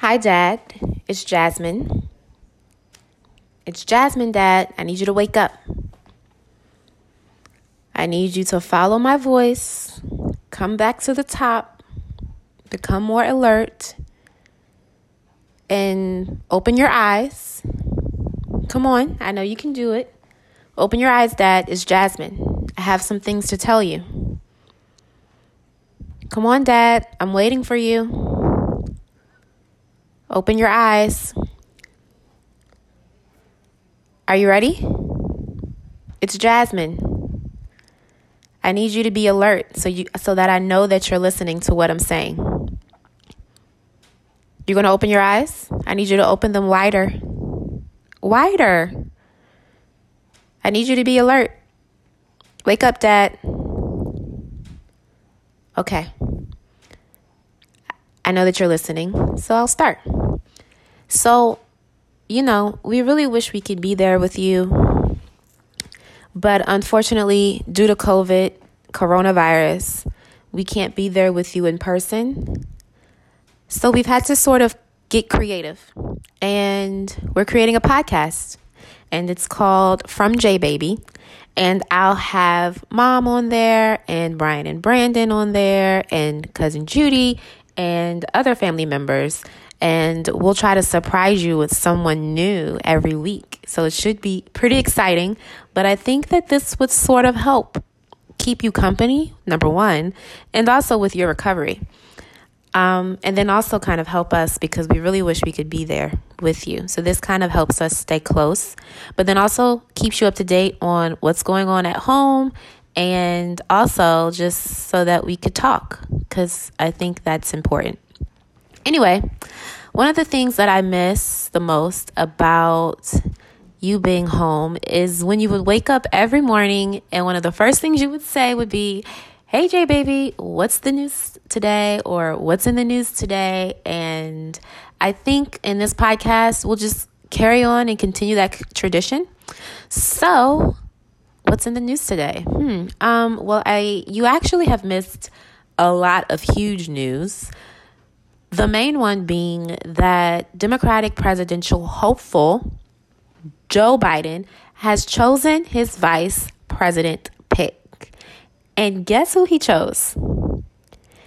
Hi, Dad. It's Jasmine. It's Jasmine, Dad. I need you to wake up. I need you to follow my voice, come back to the top, become more alert, and open your eyes. Come on, I know you can do it. Open your eyes, Dad. It's Jasmine. I have some things to tell you. Come on, Dad. I'm waiting for you. Open your eyes. Are you ready? It's Jasmine. I need you to be alert so you so that I know that you're listening to what I'm saying. You're going to open your eyes? I need you to open them wider. Wider. I need you to be alert. Wake up, Dad. Okay. I know that you're listening, so I'll start. So, you know, we really wish we could be there with you. But unfortunately, due to COVID, coronavirus, we can't be there with you in person. So we've had to sort of get creative. And we're creating a podcast. And it's called From J Baby. And I'll have mom on there, and Brian and Brandon on there, and cousin Judy, and other family members. And we'll try to surprise you with someone new every week. So it should be pretty exciting. But I think that this would sort of help keep you company, number one, and also with your recovery. Um, and then also kind of help us because we really wish we could be there with you. So this kind of helps us stay close, but then also keeps you up to date on what's going on at home and also just so that we could talk because I think that's important. Anyway, one of the things that I miss the most about you being home is when you would wake up every morning and one of the first things you would say would be, Hey, J Baby, what's the news today? Or what's in the news today? And I think in this podcast, we'll just carry on and continue that tradition. So, what's in the news today? Hmm. Um, well, I you actually have missed a lot of huge news. The main one being that Democratic presidential hopeful Joe Biden has chosen his vice president pick. And guess who he chose?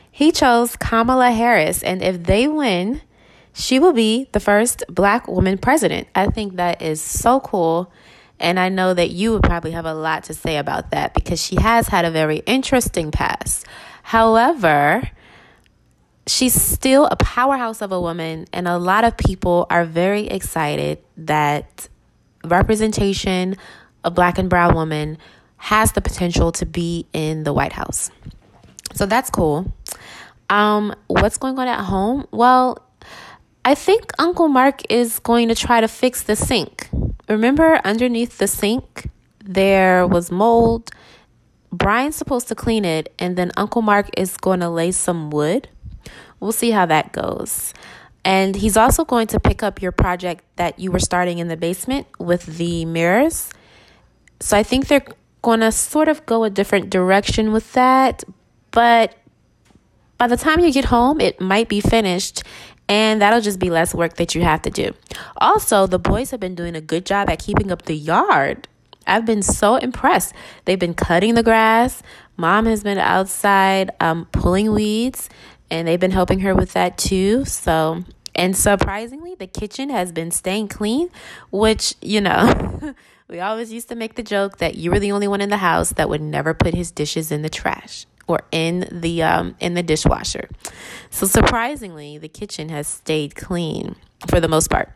He chose Kamala Harris. And if they win, she will be the first black woman president. I think that is so cool. And I know that you would probably have a lot to say about that because she has had a very interesting past. However, she's still a powerhouse of a woman, and a lot of people are very excited that representation of black and brown women has the potential to be in the White House. So that's cool. Um, what's going on at home? Well, I think Uncle Mark is going to try to fix the sink. Remember, underneath the sink, there was mold. Brian's supposed to clean it, and then Uncle Mark is going to lay some wood. We'll see how that goes. And he's also going to pick up your project that you were starting in the basement with the mirrors. So I think they're going to sort of go a different direction with that. But by the time you get home, it might be finished and that'll just be less work that you have to do. Also, the boys have been doing a good job at keeping up the yard. I've been so impressed. They've been cutting the grass. Mom has been outside um, pulling weeds, and they've been helping her with that too. So, and surprisingly, the kitchen has been staying clean, which, you know, we always used to make the joke that you were the only one in the house that would never put his dishes in the trash or in the um, in the dishwasher. So surprisingly, the kitchen has stayed clean for the most part.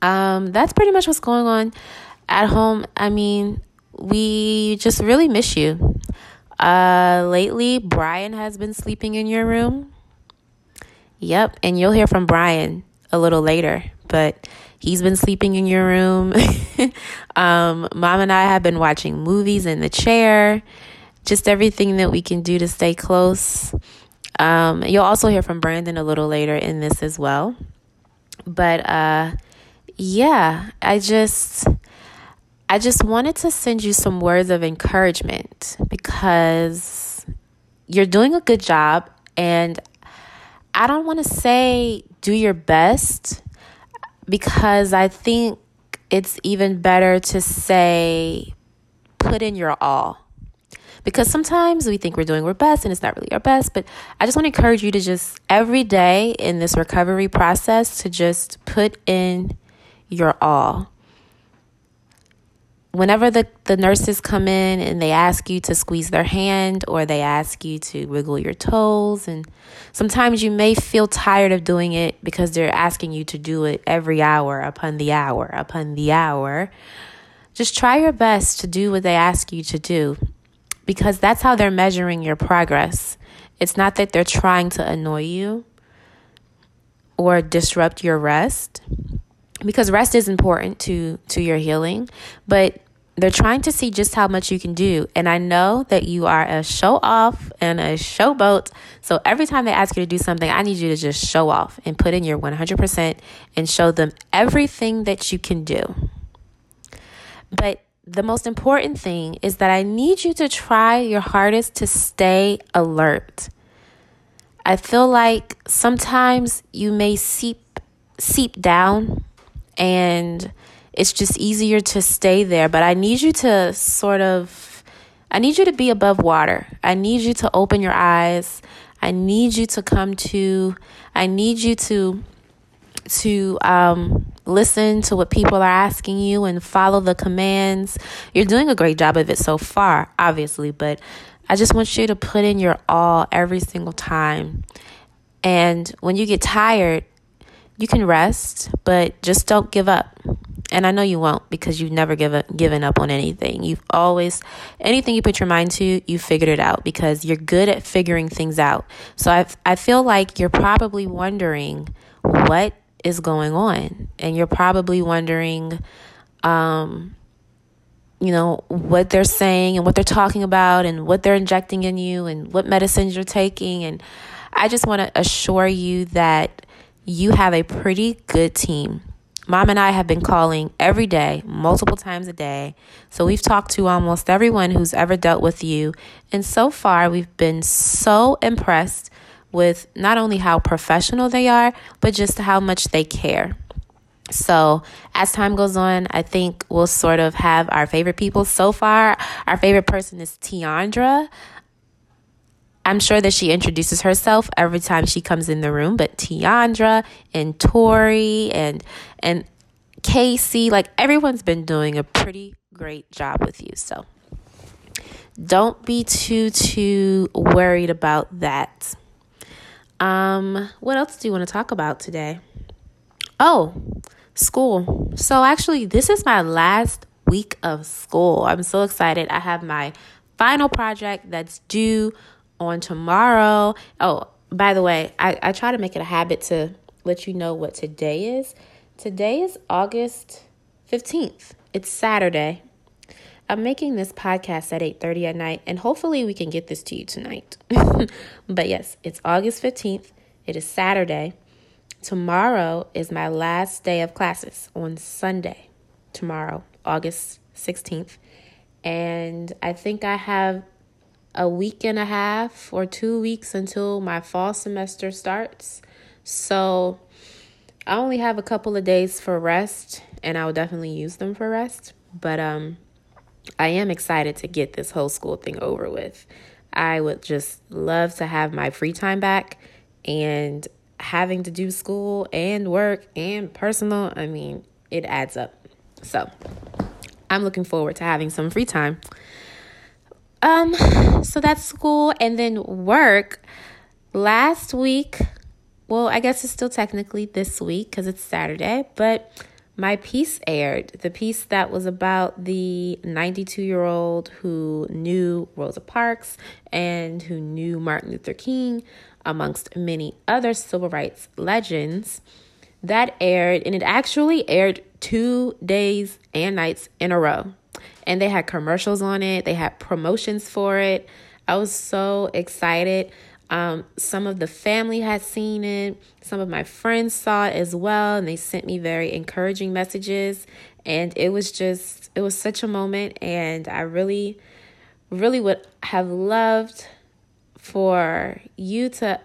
Um, that's pretty much what's going on at home. I mean, we just really miss you. Uh, lately, Brian has been sleeping in your room. Yep, and you'll hear from Brian a little later, but he's been sleeping in your room. um, Mom and I have been watching movies in the chair just everything that we can do to stay close. Um, you'll also hear from Brandon a little later in this as well. But uh, yeah, I just I just wanted to send you some words of encouragement because you're doing a good job and I don't want to say do your best because I think it's even better to say, put in your all. Because sometimes we think we're doing our best and it's not really our best, but I just want to encourage you to just every day in this recovery process to just put in your all. Whenever the, the nurses come in and they ask you to squeeze their hand or they ask you to wiggle your toes and sometimes you may feel tired of doing it because they're asking you to do it every hour upon the hour upon the hour. Just try your best to do what they ask you to do because that's how they're measuring your progress. It's not that they're trying to annoy you or disrupt your rest because rest is important to to your healing but they're trying to see just how much you can do. And i know that you are a show off and a showboat so every time they ask you to do something i need you to just show off and put in your 100% and show them everything that you can do. But the most important thing is that i need you to try your hardest to stay alert i feel like sometimes you may seep seep down and it's just easier to stay there. But I need you to sort of, I need you to be above water. I need you to open your eyes. I need you to come to, I need you to, to, um, listen to what people are asking you and follow the commands. You're doing a great job of it so far, obviously, but I just want you to put in your all every single time. And when you get tired, you can rest, but just don't give up. And I know you won't because you've never given given up on anything. You've always anything you put your mind to, you figured it out because you're good at figuring things out. So I I feel like you're probably wondering what is going on and you're probably wondering um you know what they're saying and what they're talking about and what they're injecting in you and what medicines you're taking and I just want to assure you that you have a pretty good team. Mom and I have been calling every day, multiple times a day. So we've talked to almost everyone who's ever dealt with you. And so far, we've been so impressed with not only how professional they are, but just how much they care. So, as time goes on, I think we'll sort of have our favorite people. So far, our favorite person is Tiandra. I'm sure that she introduces herself every time she comes in the room, but Tiandra and Tori and and Casey, like everyone's been doing a pretty great job with you. So don't be too too worried about that. Um, what else do you want to talk about today? Oh, school. So actually, this is my last week of school. I'm so excited. I have my final project that's due on tomorrow. Oh, by the way, I, I try to make it a habit to let you know what today is. Today is August 15th. It's Saturday. I'm making this podcast at 8:30 at night and hopefully we can get this to you tonight. but yes, it's August 15th. It is Saturday. Tomorrow is my last day of classes on Sunday. Tomorrow, August 16th. And I think I have a week and a half or two weeks until my fall semester starts. So I only have a couple of days for rest, and I will definitely use them for rest. But um, I am excited to get this whole school thing over with. I would just love to have my free time back and having to do school and work and personal. I mean, it adds up. So I'm looking forward to having some free time. Um, so that's school and then work. Last week, well, I guess it's still technically this week because it's Saturday, but my piece aired. The piece that was about the 92 year old who knew Rosa Parks and who knew Martin Luther King, amongst many other civil rights legends. That aired, and it actually aired two days and nights in a row and they had commercials on it, they had promotions for it. I was so excited. Um, some of the family had seen it, some of my friends saw it as well, and they sent me very encouraging messages. And it was just, it was such a moment, and I really, really would have loved for you to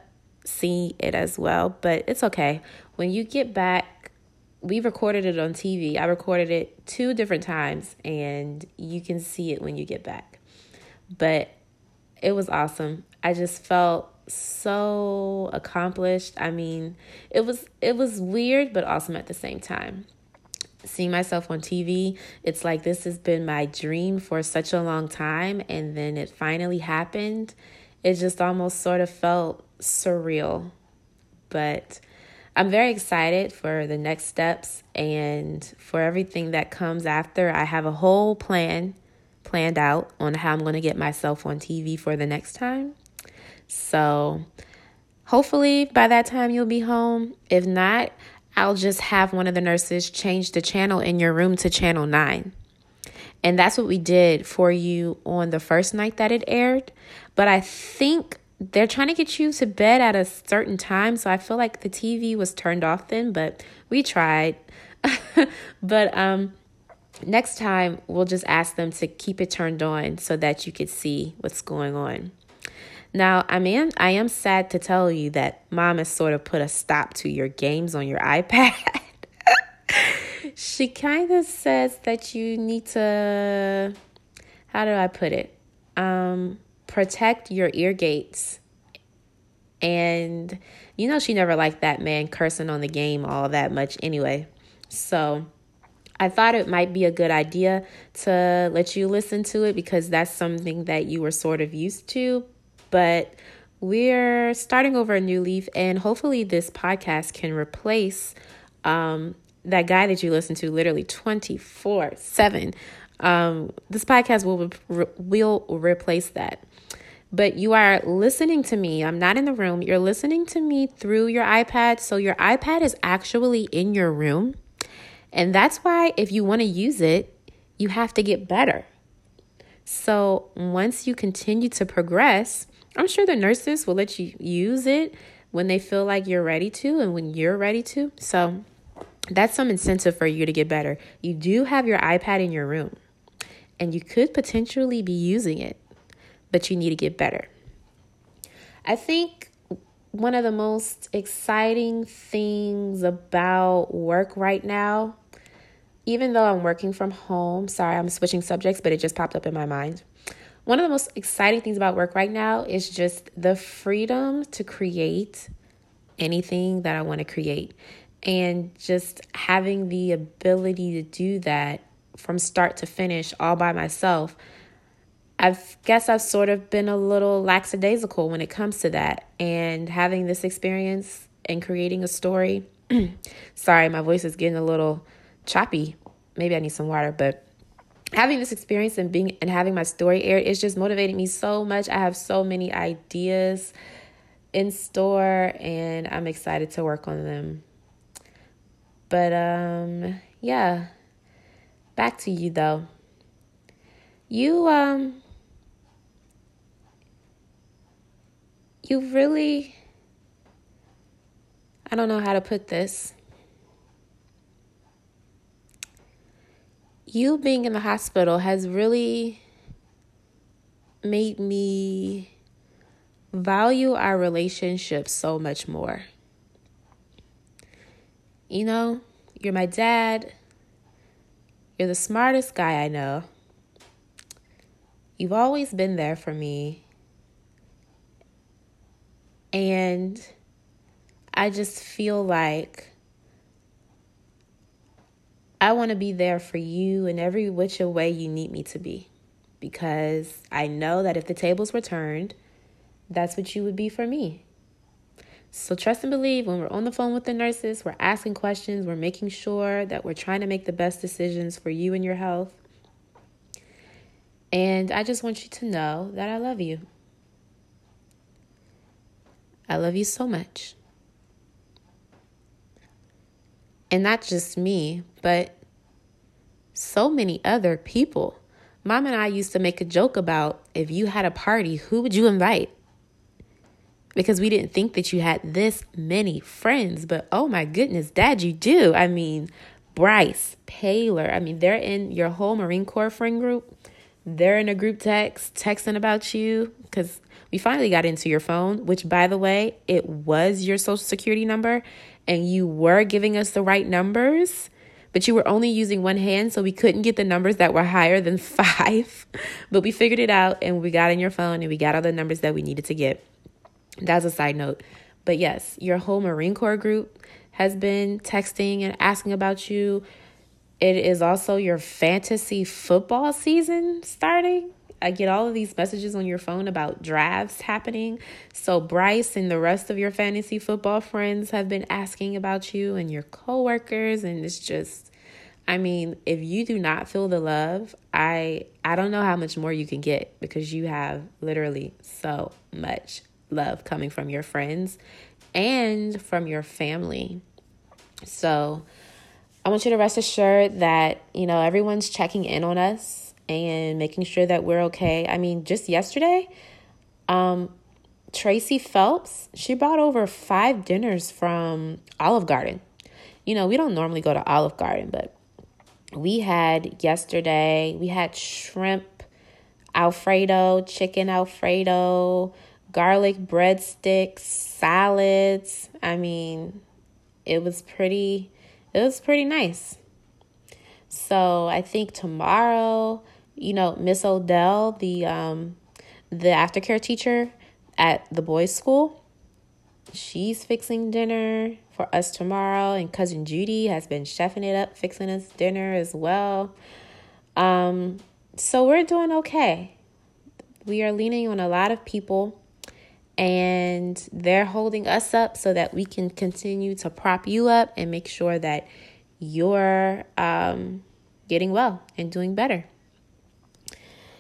see it as well, but it's okay. When you get back, we recorded it on TV. I recorded it two different times, and you can see it when you get back. But it was awesome. I just felt so accomplished. I mean, it was it was weird but awesome at the same time. Seeing myself on TV, it's like this has been my dream for such a long time and then it finally happened. It just almost sort of felt surreal. But I'm very excited for the next steps and for everything that comes after. I have a whole plan planned out on how I'm going to get myself on TV for the next time. So hopefully by that time you'll be home. If not, I'll just have one of the nurses change the channel in your room to channel 9. And that's what we did for you on the first night that it aired. But I think they're trying to get you to bed at a certain time. So I feel like the TV was turned off then, but we tried. but um next time we'll just ask them to keep it turned on so that you could see what's going on. Now, I am I am sad to tell you that mom has sort of put a stop to your games on your iPad. she kind of says that you need to how do I put it? Um protect your ear gates. And you know she never liked that man cursing on the game all that much anyway. So, I thought it might be a good idea to let you listen to it because that's something that you were sort of used to. But we're starting over a new leaf, and hopefully, this podcast can replace um, that guy that you listen to literally 24 7. Um, this podcast will, will replace that. But you are listening to me. I'm not in the room. You're listening to me through your iPad. So your iPad is actually in your room and that's why, if you want to use it, you have to get better. So, once you continue to progress, I'm sure the nurses will let you use it when they feel like you're ready to and when you're ready to. So, that's some incentive for you to get better. You do have your iPad in your room, and you could potentially be using it, but you need to get better. I think one of the most exciting things about work right now, even though I'm working from home, sorry, I'm switching subjects, but it just popped up in my mind. One of the most exciting things about work right now is just the freedom to create anything that I want to create and just having the ability to do that from start to finish all by myself I guess I've sort of been a little lackadaisical when it comes to that. And having this experience and creating a story. sorry, my voice is getting a little choppy. Maybe I need some water, but having this experience and being and having my story aired it's just motivated me so much. I have so many ideas in store and I'm excited to work on them. But um yeah. Back to you though. You um you really, I don't know how to put this. You being in the hospital has really made me value our relationship so much more. You know, you're my dad. You're the smartest guy I know. You've always been there for me. And I just feel like I want to be there for you in every which way you need me to be. Because I know that if the tables were turned, that's what you would be for me. So trust and believe when we're on the phone with the nurses, we're asking questions, we're making sure that we're trying to make the best decisions for you and your health. And I just want you to know that I love you. I love you so much. And not just me, but so many other people. Mom and I used to make a joke about if you had a party, who would you invite? Because we didn't think that you had this many friends, but oh my goodness, Dad, you do. I mean, Bryce, Paler, I mean, they're in your whole Marine Corps friend group. They're in a group text, texting about you because We finally got into your phone, which, by the way, it was your social security number, and you were giving us the right numbers, but you were only using one hand, so we couldn't get the numbers that were higher than five. but we figured it out, and we got in your phone, and we got all the numbers that we needed to get. That's a side note. But yes, your whole Marine Corps group has been texting and asking about you. It is also your fantasy football season starting. I get all of these messages on your phone about drafts happening. So Bryce and the rest of your fantasy football friends have been asking about you and your coworkers and it's just I mean, if you do not feel the love, I I don't know how much more you can get because you have literally so much love coming from your friends and from your family. So, I want you to rest assured that, you know, everyone's checking in on us and making sure that we're okay. I mean, just yesterday, um, Tracy Phelps, she brought over five dinners from Olive Garden. You know, we don't normally go to Olive Garden, but we had yesterday, we had shrimp Alfredo, chicken Alfredo, garlic breadsticks, salads. I mean, it was pretty it was pretty nice. So, I think tomorrow you know, Miss Odell, the um the aftercare teacher at the boys' school, she's fixing dinner for us tomorrow, and cousin Judy has been chefing it up, fixing us dinner as well. Um, so we're doing okay. We are leaning on a lot of people, and they're holding us up so that we can continue to prop you up and make sure that you're um, getting well and doing better.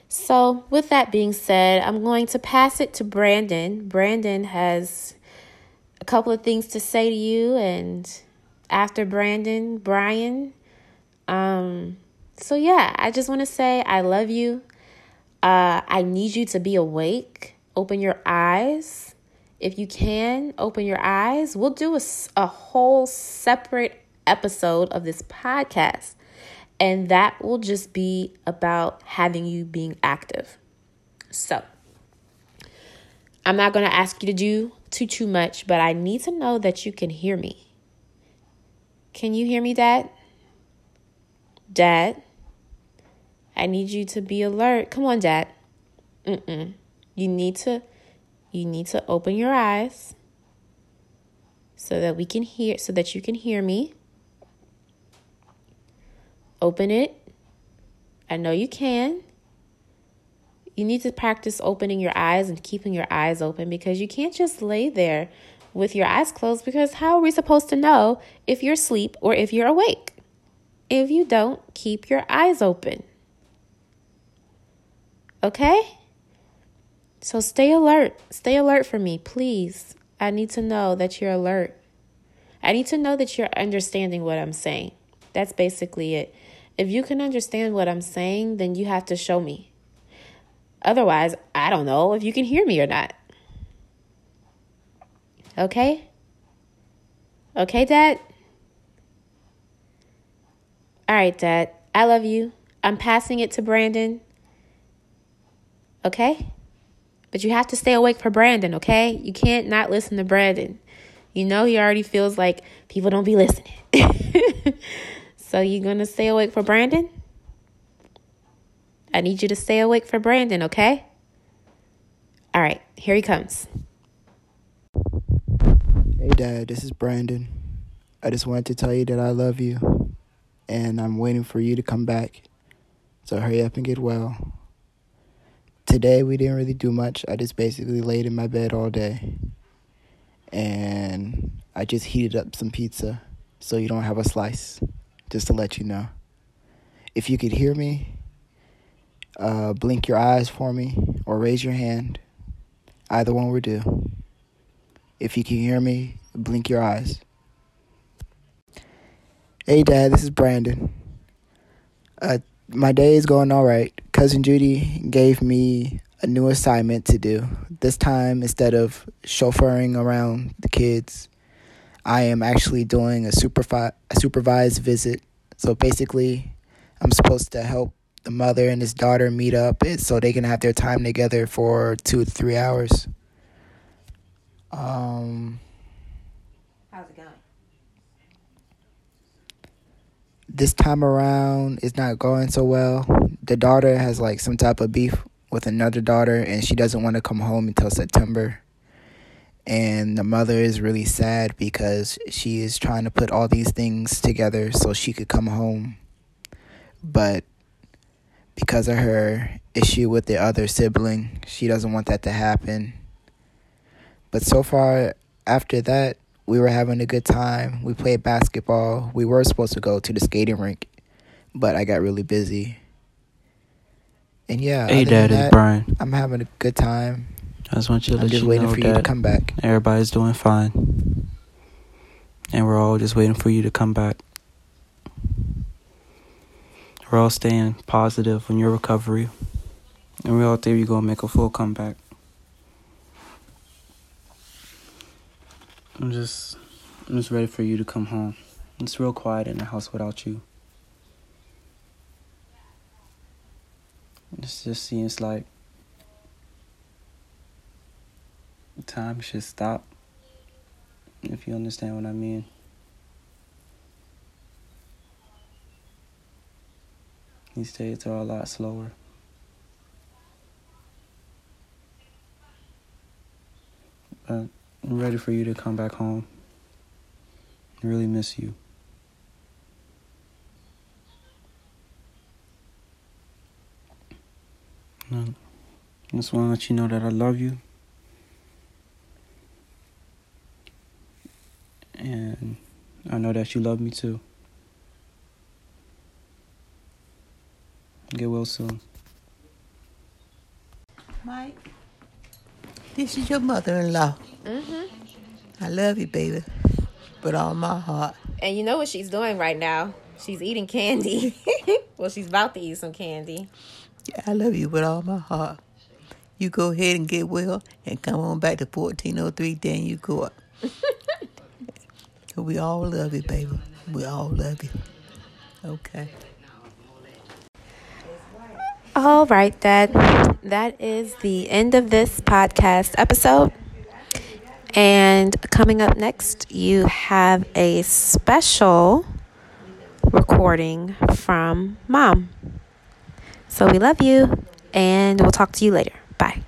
So, with that being said, I'm going to pass it to Brandon. Brandon has a couple of things to say to you, and after Brandon, Brian. Um, so, yeah, I just want to say I love you. Uh, I need you to be awake. Open your eyes. If you can, open your eyes. We'll do a, a whole separate episode of this podcast and that will just be about having you being active. So, I'm not going to ask you to do too too much, but I need to know that you can hear me. Can you hear me, dad? Dad, I need you to be alert. Come on, dad. Mm-mm. You need to you need to open your eyes so that we can hear so that you can hear me. Open it. I know you can. You need to practice opening your eyes and keeping your eyes open because you can't just lay there with your eyes closed because how are we supposed to know if you're asleep or if you're awake? If you don't keep your eyes open. Okay? So stay alert. Stay alert for me, please. I need to know that you're alert. I need to know that you're understanding what I'm saying. That's basically it. If you can understand what I'm saying, then you have to show me. Otherwise, I don't know if you can hear me or not. Okay? Okay, Dad? All right, Dad. I love you. I'm passing it to Brandon. Okay? But you have to stay awake for Brandon, okay? You can't not listen to Brandon. You know he already feels like people don't be listening. So you gonna stay awake for Brandon? I need you to stay awake for Brandon, okay? All right, here he comes. Hey, Dad, this is Brandon. I just wanted to tell you that I love you, and I'm waiting for you to come back. So hurry up and get well. Today, we didn't really do much. I just basically laid in my bed all day. And I just heated up some pizza so you don't have a slice just to let you know. If you could hear me, uh, blink your eyes for me or raise your hand. Either one will do. If you can hear me, blink your eyes. Hey, Dad, this is Brandon. Uh, my day is going all right. Cousin Judy gave me a new assignment to do. This time, instead of chauffeuring around the kids, I am actually doing a, supervi- a supervised visit. So basically, I'm supposed to help the mother and his daughter meet up so they can have their time together for two to three hours. Um, How's it going? This time around, it's not going so well. The daughter has like some type of beef with another daughter, and she doesn't want to come home until September. And the mother is really sad because she is trying to put all these things together so she could come home. But because of her issue with the other sibling. She doesn't want that to happen. But so far, after that, we were having a good time. We played basketball. We were supposed to go to the skating rink, but I got really busy. And yeah, Hey, Dad, it's Brian. I'm having a good time. I just want you to I'm let just you waiting know for you to come back. everybody's doing fine. And we're all just waiting for you to come back. We're all staying positive on your recovery. And we all think you're going to make a full comeback. I'm just, I'm just ready for you to come home. It's real quiet in the house without you. It just seems like time should stop. If you understand what I mean. These days are a lot slower. But I'm ready for you to come back home. I really miss you. I just want to let you know that I love you. And I know that you love me too. Get well soon. Mike, this is your mother-in-law. Mm-hmm. I love you, baby, but all my heart. And you know what she's doing right now? She's eating candy. well, she's about to eat some candy. Yeah, I love you with all my heart. You go ahead and get well and come on back to 1403 Daniel Court. we all love you, baby. We all love you. Okay. All right, Dad. That is the end of this podcast episode. And coming up next, you have a special recording from Mom. So we love you, and we'll talk to you later. Bye.